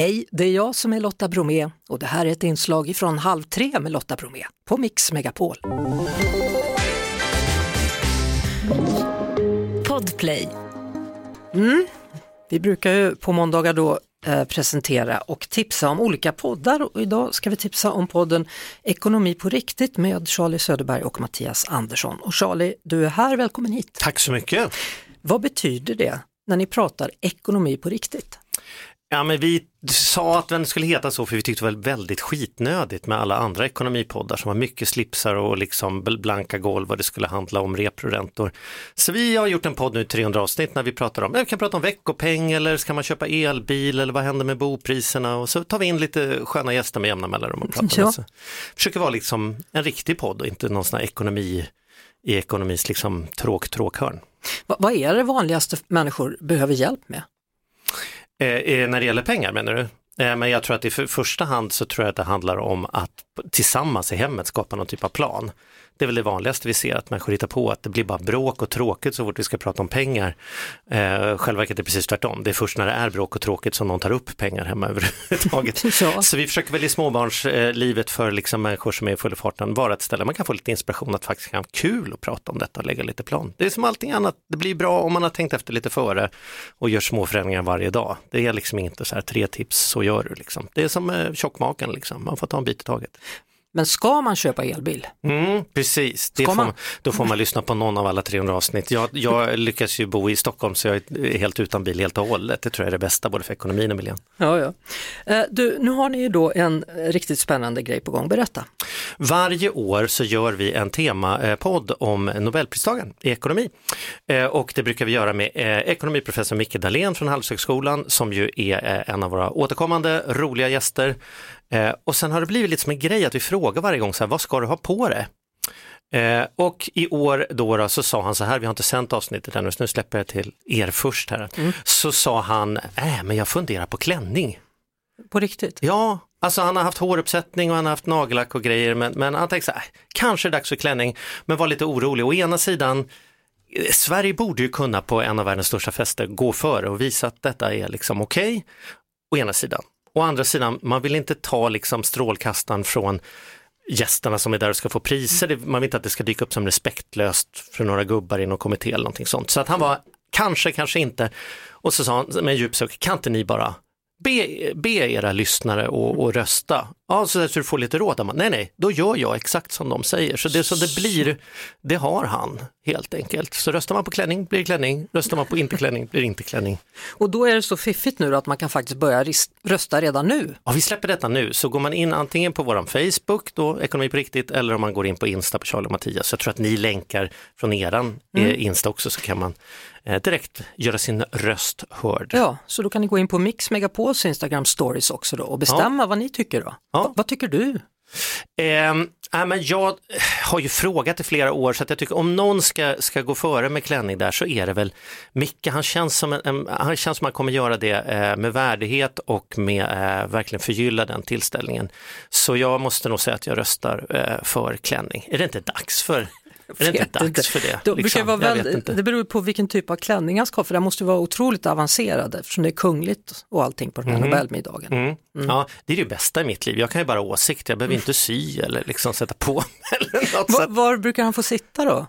Hej, det är jag som är Lotta Bromé och det här är ett inslag från Halv tre med Lotta Bromé på Mix Megapol. Podplay. Mm. Vi brukar ju på måndagar då eh, presentera och tipsa om olika poddar och idag ska vi tipsa om podden Ekonomi på riktigt med Charlie Söderberg och Mattias Andersson. Och Charlie, du är här, välkommen hit. Tack så mycket. Vad betyder det när ni pratar ekonomi på riktigt? Ja, men vi sa att den skulle heta så för vi tyckte det var väldigt skitnödigt med alla andra ekonomipoddar som har mycket slipsar och liksom blanka golv vad det skulle handla om reproräntor. Så vi har gjort en podd nu 300 avsnitt när vi pratar om, vi kan prata om veckopeng eller ska man köpa elbil eller vad händer med bopriserna och så tar vi in lite sköna gäster med jämna mellanrum och pratar. Ja. Försöker vara liksom en riktig podd och inte någon sån här ekonomi i ekonomis liksom tråk-tråkhörn. Vad är det vanligaste människor behöver hjälp med? Eh, eh, när det gäller pengar menar du? Eh, men jag tror att i första hand så tror jag att det handlar om att tillsammans i hemmet skapa någon typ av plan. Det är väl det vanligaste vi ser, att människor hittar på att det blir bara bråk och tråkigt så fort vi ska prata om pengar. Eh, själva verket är precis tvärtom, det är först när det är bråk och tråkigt som någon tar upp pengar hemma överhuvudtaget. ja. Så vi försöker väl i småbarnslivet för liksom människor som är i full farten vara ett ställe man kan få lite inspiration att faktiskt ha kul att prata om detta och lägga lite plan. Det är som allting annat, det blir bra om man har tänkt efter lite före och gör små förändringar varje dag. Det är liksom inte så här tre tips, så gör du liksom. Det är som eh, tjockmaken, liksom. man får ta en bit i taget. Men ska man köpa elbil? Mm, precis, får man, då får man lyssna på någon av alla 300 avsnitt. Jag, jag lyckas ju bo i Stockholm så jag är helt utan bil helt och hållet. Det tror jag är det bästa både för ekonomin och miljön. Ja, ja. Eh, du, nu har ni ju då en riktigt spännande grej på gång, berätta. Varje år så gör vi en temapodd om Nobelpristagaren i ekonomi. Eh, och det brukar vi göra med eh, ekonomiprofessor Micke Dahlén från Handelshögskolan som ju är en av våra återkommande roliga gäster. Eh, och sen har det blivit lite som en grej att vi frågar varje gång så här, vad ska du ha på dig? Eh, och i år då, då, så sa han så här, vi har inte sänt avsnittet ännu, så nu släpper jag till er först här. Mm. Så sa han, äh, men jag funderar på klänning. På riktigt? Ja, alltså han har haft håruppsättning och han har haft nagellack och grejer, men, men han tänkte så här, kanske är dags för klänning, men var lite orolig. Å ena sidan, eh, Sverige borde ju kunna på en av världens största fester gå före och visa att detta är liksom okej, okay, å ena sidan. Å andra sidan, man vill inte ta liksom strålkastaren från gästerna som är där och ska få priser. Man vill inte att det ska dyka upp som respektlöst för några gubbar i någon kommitté eller någonting sånt. Så att han var kanske, kanske inte. Och så sa han med en djup suck, kan inte ni bara be, be era lyssnare att rösta. Ja, så att du får lite råd. nej, nej, då gör jag exakt som de säger. Så det som det blir, det har han helt enkelt. Så röstar man på klänning blir det klänning, röstar man på inte klänning blir det inte klänning. Och då är det så fiffigt nu att man kan faktiskt börja rösta redan nu? Ja, vi släpper detta nu. Så går man in antingen på våran Facebook, då Ekonomi på riktigt, eller om man går in på Insta på Charlie och Mattias. Så jag tror att ni länkar från eran eh, mm. Insta också så kan man eh, direkt göra sin röst hörd. Ja, så då kan ni gå in på Mix Megapols Instagram stories också då och bestämma ja. vad ni tycker då. Ja. vad tycker du? Eh, äh, men jag har ju frågat i flera år så att jag tycker om någon ska, ska gå före med klänning där så är det väl Micke. Han känns som, en, han känns som att han kommer göra det eh, med värdighet och med eh, verkligen förgylla den tillställningen. Så jag måste nog säga att jag röstar eh, för klänning. Är det inte dags för är det inte dags inte. för det? Då liksom? vara väldigt, det beror på vilken typ av klänning han ska ha, för det måste vara otroligt avancerade eftersom det är kungligt och allting på den här mm. Nobelmiddagen. Mm. Mm. Ja, det är det bästa i mitt liv. Jag kan ju bara åsikter, jag behöver inte sy eller liksom sätta på mig. Var, var brukar han få sitta då?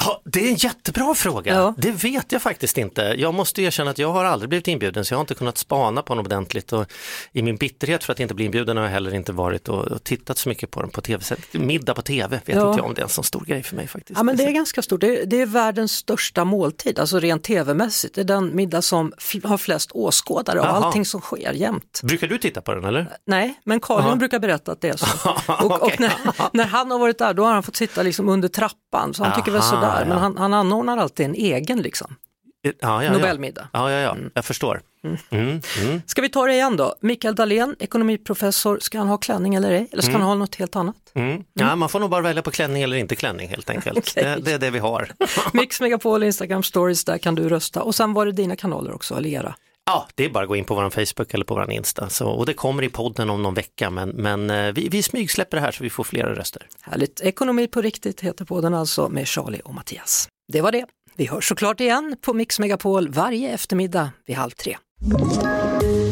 Ja, det är en jättebra fråga. Ja. Det vet jag faktiskt inte. Jag måste erkänna att jag har aldrig blivit inbjuden så jag har inte kunnat spana på honom ordentligt och i min bitterhet för att inte bli inbjuden har jag heller inte varit och, tittat så mycket på den på tv. Middag på tv vet ja. inte jag om det är en så stor grej för mig faktiskt. Ja men det är ganska stort, det är, det är världens största måltid, alltså rent tv-mässigt. Det är den middag som har flest åskådare och Aha. allting som sker jämt. Brukar du titta på den eller? Nej, men Karin brukar berätta att det är så. och, och när, när, han har varit där då har han fått sitta liksom under trappan så han Aha. tycker väl sådär ja. men han, han anordnar alltid en egen liksom. Ja, ja, Nobelmiddag. Ja, ja, ja. Mm. jag förstår. Mm. Mm, mm. Ska vi ta det igen då? Mikael Dahlén, ekonomiprofessor, ska han ha klänning eller ej? Eller ska mm. han ha något helt annat? Mm. Ja, man får nog bara välja på klänning eller inte klänning helt enkelt. okay. det, det, är det vi har. Mix Megapol, Instagram stories, där kan du rösta. Och sen var det dina kanaler också, eller era? Ja, det är bara att gå in på vår Facebook eller på vår Insta. Så, och det kommer i podden om någon vecka, men, men eh, vi, vi smygsläpper det här så vi får flera röster. Härligt. Ekonomi på riktigt heter podden alltså med Charlie och Mattias. Det var det. Vi hörs såklart igen på Mix Megapol varje eftermiddag vid halv tre.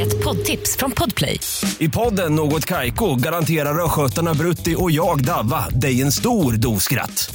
Ett poddtips från Podplay. I podden Något Kaiko garanterar östgötarna Brutti och jag, Davva, dig en stor dos skratt.